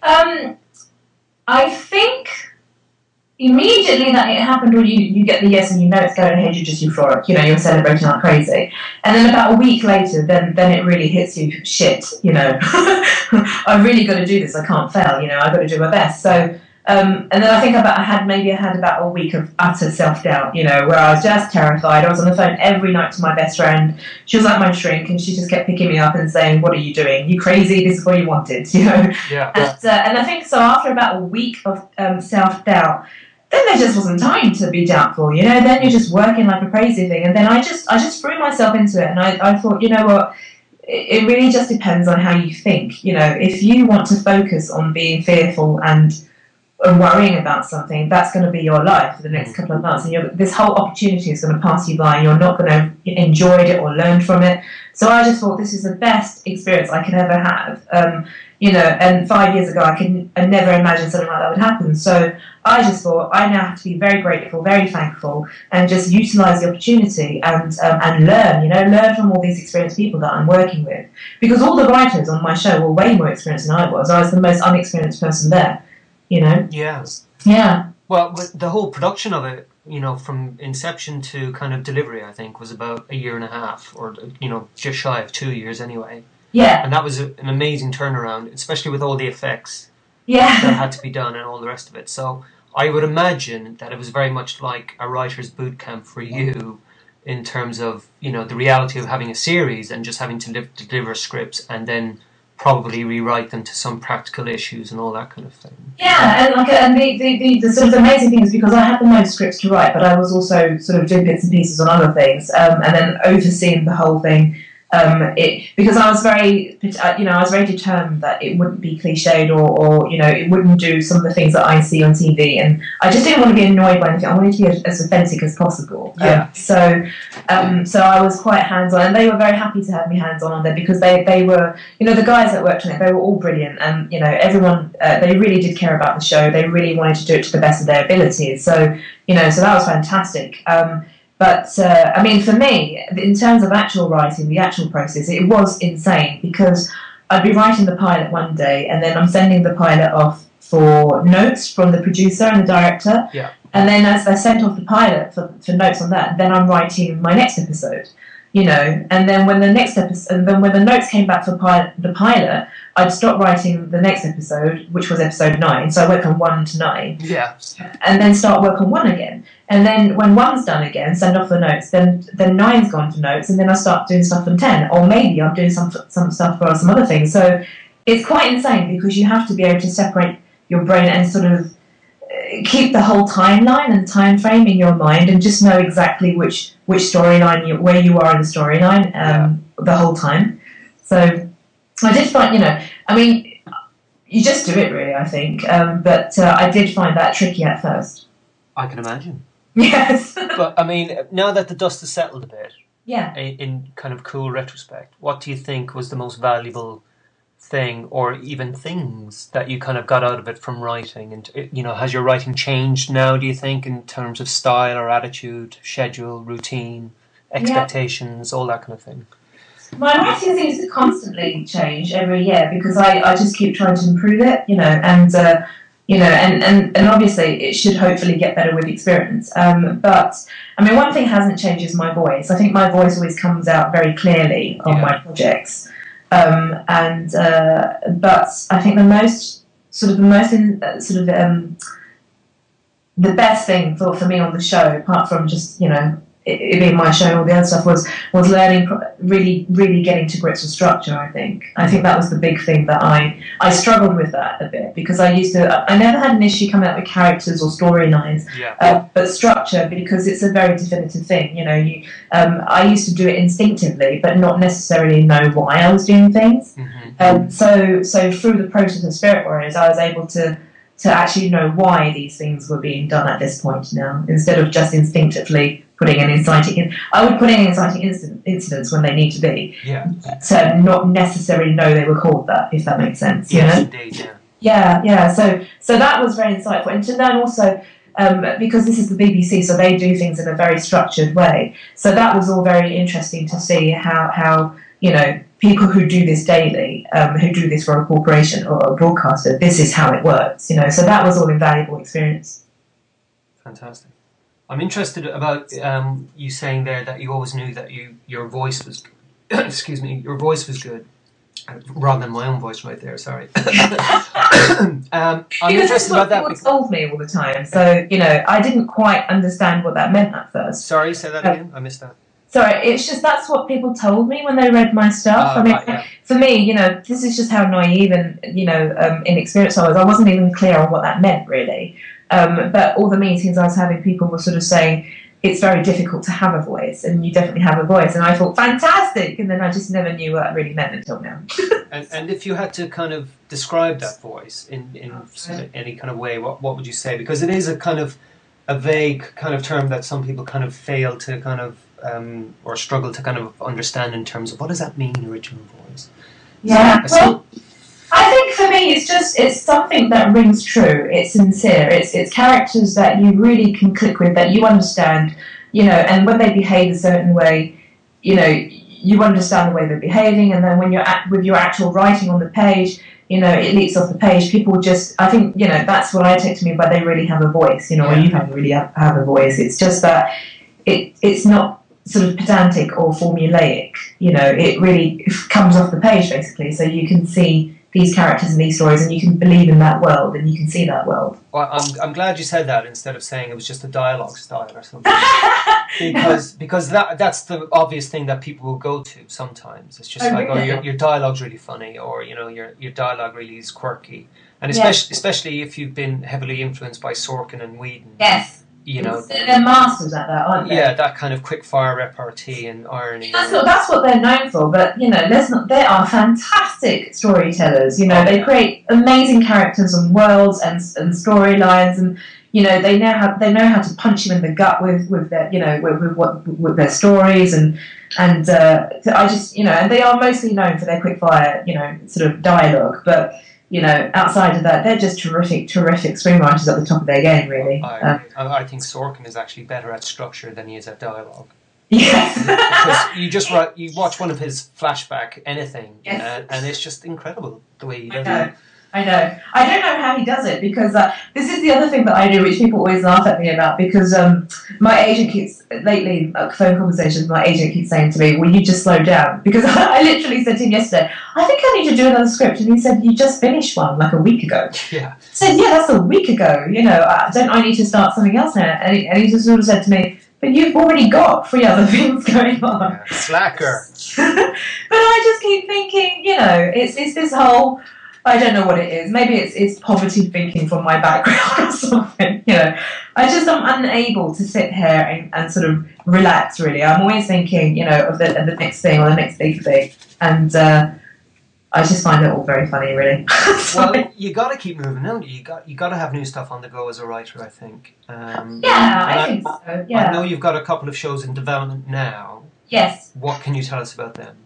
Speaker 2: Um, I think immediately that it happened when you, you get the yes and you know it's going ahead, you're just euphoric, you know, you're celebrating like crazy. And then about a week later, then then it really hits you, shit, you know, I've really got to do this, I can't fail, you know, I've got to do my best. So, um, and then I think about I had maybe I had about a week of utter self doubt, you know, where I was just terrified. I was on the phone every night to my best friend. She was like my shrink, and she just kept picking me up and saying, "What are you doing? You crazy? This is what you wanted," you know.
Speaker 1: Yeah.
Speaker 2: And, uh, and I think so. After about a week of um, self doubt, then there just wasn't time to be doubtful. You know, then you're just working like a crazy thing. And then I just I just threw myself into it, and I, I thought, you know what. It it really just depends on how you think. You know, if you want to focus on being fearful and, and worrying about something, that's going to be your life for the next couple of months. And you're, this whole opportunity is going to pass you by, and you're not going to enjoy it or learn from it. So I just thought this is the best experience I could ever have. Um, you know, and five years ago I could I never imagined something like that would happen. So I just thought I now have to be very grateful, very thankful, and just utilize the opportunity and um, and learn, you know, learn from all these experienced people that I'm working with. Because all the writers on my show were way more experienced than I was. I was the most unexperienced person there, you know.
Speaker 1: Yeah.
Speaker 2: Yeah.
Speaker 1: Well, the whole production of it, you know, from inception to kind of delivery, I think, was about a year and a half, or you know, just shy of two years anyway.
Speaker 2: Yeah.
Speaker 1: And that was a, an amazing turnaround, especially with all the effects that had to be done and all the rest of it. So I would imagine that it was very much like a writer's boot camp for you in terms of you know the reality of having a series and just having to live, deliver scripts and then probably rewrite them to some practical issues and all that kind of thing.
Speaker 2: Yeah, and like, and the, the, the, the sort of amazing thing is because I had the most scripts to write, but I was also sort of doing bits and pieces on other things, um, and then overseeing the whole thing. Um, it because I was very, uh, you know, I was very determined that it wouldn't be cliched or, or you know, it wouldn't do some of the things that I see on TV, and I just didn't want to be annoyed by anything. I wanted to be as, authentic as possible. Um,
Speaker 1: Yeah.
Speaker 2: so, um, so I was quite hands on, and they were very happy to have me hands on on there because they, they were, you know, the guys that worked on it, they were all brilliant, and you know, everyone, uh, they really did care about the show. They really wanted to do it to the best of their abilities. So, you know, so that was fantastic. Um, but uh, I mean, for me, in terms of actual writing, the actual process, it was insane because I'd be writing the pilot one day, and then I'm sending the pilot off for notes from the producer and the director.
Speaker 1: Yeah.
Speaker 2: And then as I sent off the pilot for, for notes on that, then I'm writing my next episode. You know, and then when the next episode, and then when the notes came back for pilot, the pilot, I'd stop writing the next episode, which was episode nine. So I work on one to nine
Speaker 1: Yeah.
Speaker 2: and then start work on one again. And then when one's done again, send off the notes. Then then nine's gone to notes, and then I start doing stuff on ten, or maybe I'm doing some some stuff for some other things. So it's quite insane because you have to be able to separate your brain and sort of uh, keep the whole timeline and time frame in your mind, and just know exactly which which storyline you where you are in the storyline um, the whole time. So I did find, you know, I mean, you just do it really. I think, um, but uh, I did find that tricky at first.
Speaker 1: I can imagine.
Speaker 2: Yes.
Speaker 1: But I mean, now that the dust has settled a bit,
Speaker 2: yeah.
Speaker 1: in, in kind of cool retrospect, what do you think was the most valuable thing, or even things that you kind of got out of it from writing? And uh, you know, has your writing changed now? Do you think in terms of style or attitude, schedule, routine, expectations, all that kind of thing?
Speaker 2: My writing seems to constantly change every year because I, I just keep trying to improve it, you know, and uh, you know, and, and, and obviously it should hopefully get better with experience. Um, but I mean, one thing hasn't changed is my voice. I think my voice always comes out very clearly on
Speaker 1: Yeah.
Speaker 2: my projects. Um, and uh, but I think the most sort of the most in, uh, sort of um, the best thing for, for me on the show, apart from just you know it, it being my show and all the other stuff, was was learning really really getting to grips with structure. I think I think that was the big thing that I I struggled with that a bit because I used to I never had an issue coming up with characters or storylines,
Speaker 1: Yeah.
Speaker 2: uh, but structure because it's a very definitive thing. You know, you um, I used to do it instinctively, but not necessarily know why I was doing things.
Speaker 1: hmm
Speaker 2: Um, so, so through the process of Spirit Warriors, I was able to to actually know why these things were being done at this point now, instead of just instinctively putting an inciting. In, I would put in inciting incident, incidents when they need to be,
Speaker 1: Yeah.
Speaker 2: to not necessarily know they were called that, if that makes sense. You know?
Speaker 1: indeed. Yeah.
Speaker 2: Yeah, yeah. So, so that was very insightful, and to learn also. Um, because this is the BBC, so they do things in a very structured way. So that was all very interesting to see how, how you know people who do this daily, um, who do this for a corporation or a broadcaster, this is how it works. You know, so that was all invaluable experience.
Speaker 1: Fantastic. I'm interested about um, you saying there that you always knew that you your voice was, excuse me, your voice was good, uh, rather than my own voice right there. Sorry. um, I'm
Speaker 2: because
Speaker 1: interested about that.
Speaker 2: people
Speaker 1: Because,
Speaker 2: told me all the time. So you know, I didn't quite understand what that meant at first.
Speaker 1: sorry, say that
Speaker 2: Uh,
Speaker 1: again. I missed that.
Speaker 2: Sorry, it's just that's what people told me when they read my stuff.
Speaker 1: Ah,
Speaker 2: I mean,
Speaker 1: right, yeah.
Speaker 2: for me, you know, this is just how naive and you know um, inexperienced I was. I wasn't even clear on what that meant really. Um, but all the meetings I was having, people were sort of saying it's very difficult to have a voice, and you definitely have a voice. And I thought fantastic, and then I just never knew what it really meant until now.
Speaker 1: And, and if you had to kind of describe that voice in, in of any kind of way, what, what would you say? Because it is a kind of a vague kind of term that some people kind of fail to kind of um, or struggle to kind of understand in terms of what does that mean, original voice?
Speaker 2: Yeah.
Speaker 1: So-
Speaker 2: Well, I think for me, it's just it's something that rings true. It's sincere. It's it's characters that you really can click with, that you understand, you know, and when they behave a certain way, you know, you understand the way they're behaving, and then when you're at, with your actual writing on the page, you know, it leaps off the page. People just, I think, you know, that's what I take to mean by they really have a voice. You know, or you have really have, have a voice. It's just that it it's not sort of pedantic or formulaic. You know, it really comes off the page basically, so you can see these characters and these stories, and you can believe in that world, and you can see that world.
Speaker 1: Well, I'm, I'm glad you said that instead of saying it was just a dialogue style or something. because because that that's the obvious thing that people will go to sometimes. It's just
Speaker 2: Oh,
Speaker 1: like, oh, your, your dialogue's really funny, or you know, your your dialogue really is quirky, and especially especially if you've been heavily influenced by Sorkin and Whedon.
Speaker 2: Yes,
Speaker 1: You know,
Speaker 2: they're masters at that, aren't they?
Speaker 1: yeah, that kind of quick fire repartee and irony.
Speaker 2: That's what that's what they're known for. But you know, let's not. They are fantastic storytellers. You know, they create amazing characters and worlds and and storylines, and you know, they know how they know how to punch you in the gut with with their you know with, with what with their stories and and uh, I just you know, and they are mostly known for their quick fire you know sort of dialogue, but. You know, outside of that, they're just terrific, terrific screenwriters at the top of their game, really.
Speaker 1: I,
Speaker 2: Uh,
Speaker 1: I, think Sorkin is actually better at structure than he is at dialogue.
Speaker 2: yes.
Speaker 1: because you just write, you watch one of his flashback anything,
Speaker 2: Yes.
Speaker 1: and, and it's just incredible the way he does it.
Speaker 2: I know. I don't know how he does it because uh, this is the other thing that I do, which people always laugh at me about. Because um, my agent keeps lately, uh, phone conversations, my agent keeps saying to me, "Will you just slow down?" Because I literally said to him yesterday, "I think I need to do another script," and he said, "You just finished one like a week ago."
Speaker 1: Yeah,
Speaker 2: I said, "Yeah, that's a week ago. You know, uh, don't I need to start something else now?" And he, and he just sort of said to me, "But you've already got three other things going on."
Speaker 1: yeah. slacker.
Speaker 2: but I just keep thinking, you know, it's it's this whole I don't know what it is. Maybe it's it's poverty thinking from my background or something. You know, I just am unable to sit here and, and sort of relax. Really, I'm always thinking, you know, of the of the next thing or the next big thing, and uh, I just find it all very funny. Really.
Speaker 1: Well, you got to keep moving, don't you? You got you got to have new stuff on the go as a writer. I think. Um,
Speaker 2: yeah,
Speaker 1: and
Speaker 2: I think so. Yeah.
Speaker 1: I know you've got a couple of shows in development now.
Speaker 2: Yes.
Speaker 1: What can you tell us about them?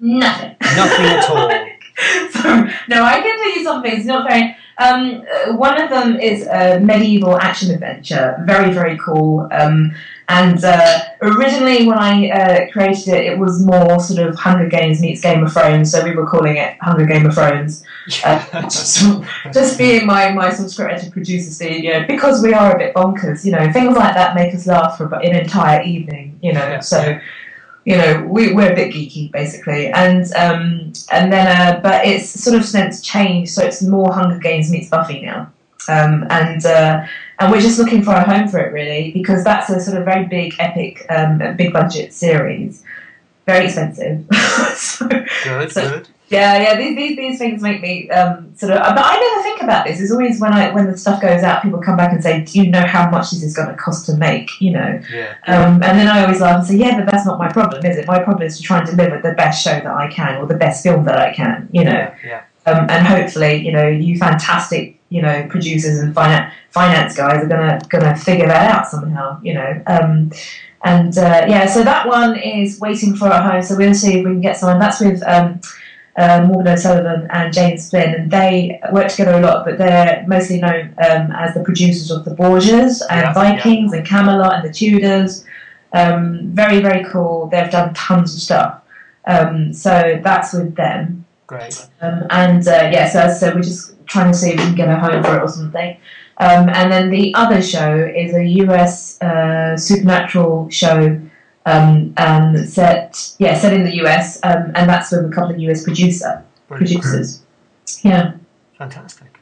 Speaker 2: Nothing.
Speaker 1: Nothing at all.
Speaker 2: so, no, I can tell you something. It's not very. Um, uh, one of them is a medieval action adventure. Very, very cool. Um, and uh, originally, when I uh, created it, it was more sort of Hunger Games meets Game of Thrones. So we were calling it Hunger Game of Thrones. Uh, just, just being my my of producer Steve, you know, because we are a bit bonkers. You know, things like that make us laugh for an entire evening. You know,
Speaker 1: Yeah.
Speaker 2: so you know, we, we're a bit geeky basically, and um, and then uh, but it's sort of since changed, so it's more Hunger Games meets Buffy now, um, and uh, and we're just looking for a home for it really because that's a sort of very big, epic, um, big budget series, very expensive. so,
Speaker 1: good,
Speaker 2: So-
Speaker 1: good.
Speaker 2: Yeah, yeah, these, these, these things make me um, sort of. But I never think about this. It's always when I when the stuff goes out, people come back and say, "Do you know how much this is going to cost to make?" You know.
Speaker 1: Yeah.
Speaker 2: Um, and then I always laugh and say, yeah, but that's not my problem, is it? My problem is to try and deliver the best show that I can or the best film that I can, you know.
Speaker 1: Yeah.
Speaker 2: Um, and hopefully, you know, you fantastic, you know, producers and finance finance guys are gonna gonna figure that out somehow, you know. Um, and uh, yeah, so that one is waiting for a home. So we'll see if we can get someone. That's with um, uh, Morgan O'Sullivan and James Flynn, and they work together a lot, but they're mostly known um, as the producers of the Borgias and
Speaker 1: Yeah,
Speaker 2: Vikings and Camelot and the Tudors. Um, very, very cool. They've done tons of stuff. Um, so that's with them.
Speaker 1: Great.
Speaker 2: Um, and uh, yeah, so, so we're just trying to see if we can get a home for it or something. Um, and then the other show is a US uh, supernatural show um, um, set, yeah, set in the US, um, and that's with a couple of US producer
Speaker 1: Brilliant.
Speaker 2: producers. Yeah,
Speaker 1: Fantastic.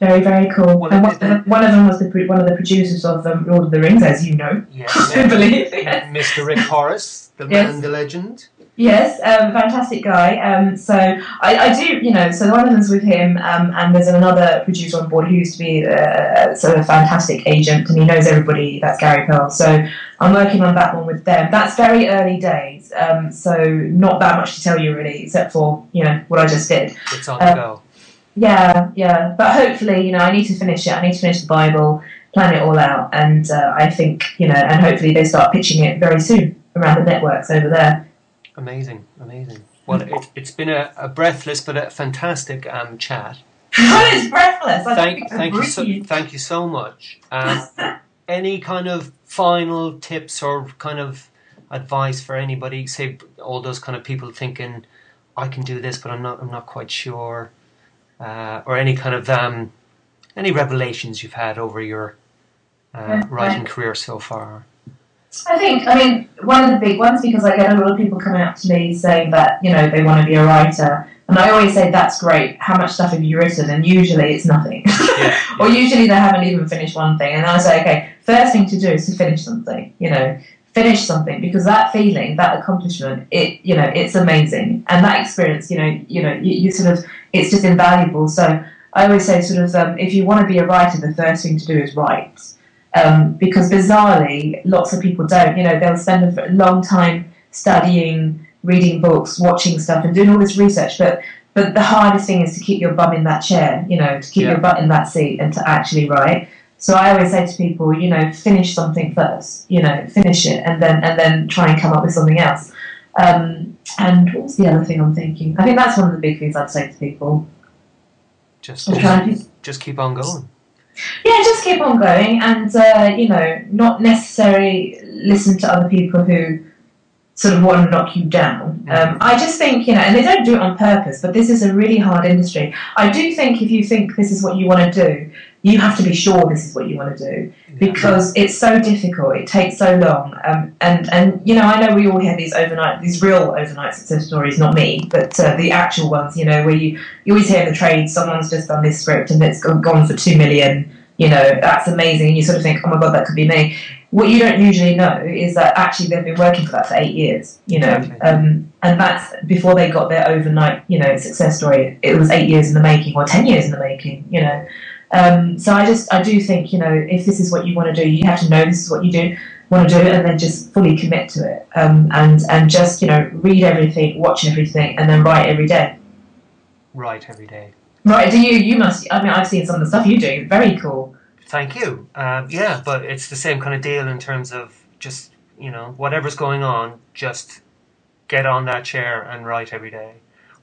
Speaker 2: very very cool.
Speaker 1: Well,
Speaker 2: and one, of them, one of them was the one of the producers of um, Lord of the Rings, as you know,
Speaker 1: Yeah.
Speaker 2: I believe. Yes.
Speaker 1: Mr. Rick Porras, the
Speaker 2: Yes.
Speaker 1: man, the legend.
Speaker 2: Yes, um, fantastic guy. Um, so I, I do, you know, so one of them's with him, um, and there's another producer on board who used to be uh, sort of a fantastic agent, and he knows everybody. That's Gary Pearl. So I'm working on that one with them. That's very early days, um, so not that much to tell you really, except for you know what I just did.
Speaker 1: It's on the
Speaker 2: Um,
Speaker 1: go.
Speaker 2: Yeah, yeah, but hopefully, you know, I need to finish it. I need to finish the Bible, plan it all out, and uh, I think, you know, and hopefully they start pitching it very soon around the networks over there.
Speaker 1: Amazing, amazing. Well, it, it's been a, a breathless but a fantastic um, chat.
Speaker 2: I was breathless. I
Speaker 1: Thank, thank you, so, thank you so much. Um, any kind of final tips or kind of advice for anybody? Say all those kind of people thinking, I can do this, but I'm not. I'm not quite sure. Uh, or any kind of um, any revelations you've had over your uh,
Speaker 2: Yeah,
Speaker 1: writing career so far.
Speaker 2: I think, I mean, one of the big ones because I get a lot of people coming up to me saying that, you know, they want to be a writer. And I always say, that's great. How much stuff have you written? And usually it's nothing.
Speaker 1: Yeah,
Speaker 2: or usually they haven't even finished one thing. And I say, okay, first thing to do is to finish something, you know, finish something because that feeling, that accomplishment, it, you know, it's amazing. And that experience, you know, you know, you, you sort of, it's just invaluable. So I always say, sort of, um, if you want to be a writer, the first thing to do is write. Um, because bizarrely, lots of people don't. You know, they'll spend a long time studying, reading books, watching stuff, and doing all this research. But but the hardest thing is to keep your bum in that chair. You know, to keep
Speaker 1: Yeah.
Speaker 2: your butt in that seat and to actually write. So I always say to people, you know, finish something first. You know, finish it, and then and then try and come up with something else. Um, and what was the other thing I'm thinking? I think that's one of the big things I'd say to people.
Speaker 1: just just, just keep on going.
Speaker 2: yeah, just keep on going and, uh, you know, not necessarily listen to other people who sort of want to knock you down. Um, I just think, you know, and they don't do it on purpose, but this is a really hard industry. I do think if you think this is what you want to do, you have to be sure this is what you want to do because it's so difficult. It takes so long, um, and and you know I know we all hear these overnight, these real overnight success stories. Not me, but uh, the actual ones. You know where you you always hear in the trade someone's just done this script and it's gone for two million. You know that's amazing, and you sort of think, oh my god, that could be me. What you don't usually know is that actually they've been working for that for eight years. You know, um, and that's before they got their overnight, you know, success story. It was eight years in the making or ten years in the making. You know. Um, so I just I do think you know if this is what you want to do, you have to know this is what you do want to do, and then just fully commit to it, um, and and just you know read everything, watch everything, and then write every day.
Speaker 1: Write every day.
Speaker 2: Right? Do you? You must. I mean, I've seen some of the stuff you do. Very cool.
Speaker 1: Thank you. Um, yeah, but it's the same kind of deal in terms of just you know whatever's going on, just get on that chair and write every day.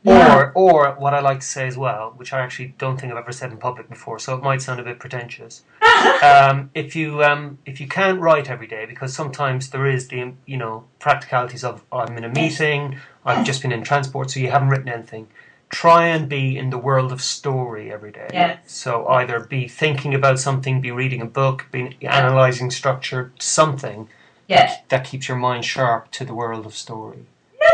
Speaker 1: Or, or what I like to say as well, which I actually don't think I've ever said in public before, so it might sound a bit pretentious. um, if you um, if you can't write every day, because sometimes there is the you know practicalities of I'm in a meeting, I've just been in transport, so you haven't written anything. Try and be in the world of story every day.
Speaker 2: Yes.
Speaker 1: So either be thinking about something, be reading a book, be analysing structure, something
Speaker 2: Yeah.
Speaker 1: that keeps your mind sharp to the world of story.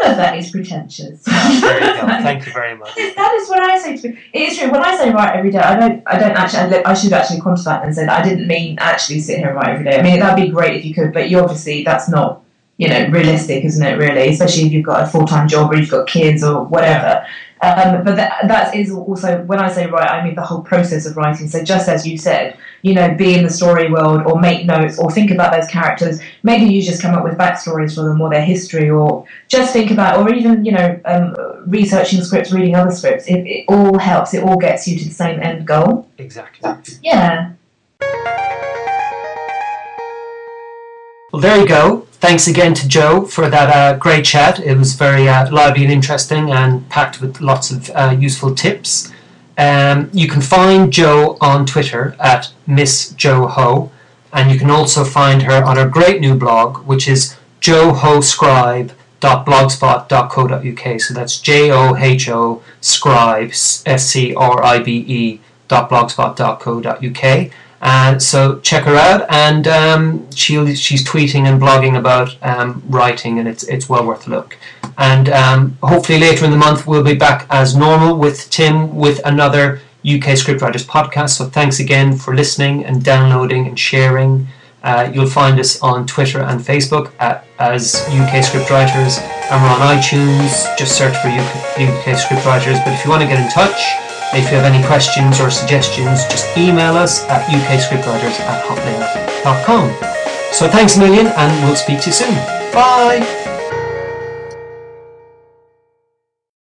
Speaker 2: Of that is pretentious.
Speaker 1: There you go. Thank you very much.
Speaker 2: That is what I say to. people. It is true. When I say write every day, I don't. I don't actually. I should actually quantify that and say that I didn't mean actually sit here and write every day. I mean that'd be great if you could, but you obviously that's not. You know, realistic, isn't it? Really, especially if you've got a full time job or you've got kids or whatever. Um, but that, that is also when I say write, I mean the whole process of writing. So just as you said, you know, be in the story world or make notes or think about those characters. Maybe you just come up with backstories for them or their history or just think about, or even, you know, um, researching scripts, reading other scripts. It, it all helps. It all gets you to the same end goal.
Speaker 1: Exactly.
Speaker 2: Yeah.
Speaker 1: Well, there you go. Thanks again to Jo for that uh, great chat. It was very uh, lively and interesting and packed with lots of uh, useful tips. Um, you can find Jo on Twitter at Miss Jo Ho, and you can also find her on her great new blog, which is johoscribe.blogspot.co.uk. So that's J O H O scribe S C R I B E blogspot.co.uk. And so check her out, and um, she'll, she's tweeting and blogging about um, writing, and it's it's well worth a look. And um, hopefully later in the month we'll be back as normal with Tim with another UK Scriptwriters podcast. So thanks again for listening and downloading and sharing. Uh, you'll find us on Twitter and Facebook at, as UK Scriptwriters, and we're on iTunes. Just search for UK, UK Scriptwriters. But if you want to get in touch, if you have any questions or suggestions, just email us at ukscriptwriters at hotmail.com. So thanks a million, and we'll speak to you soon. Bye!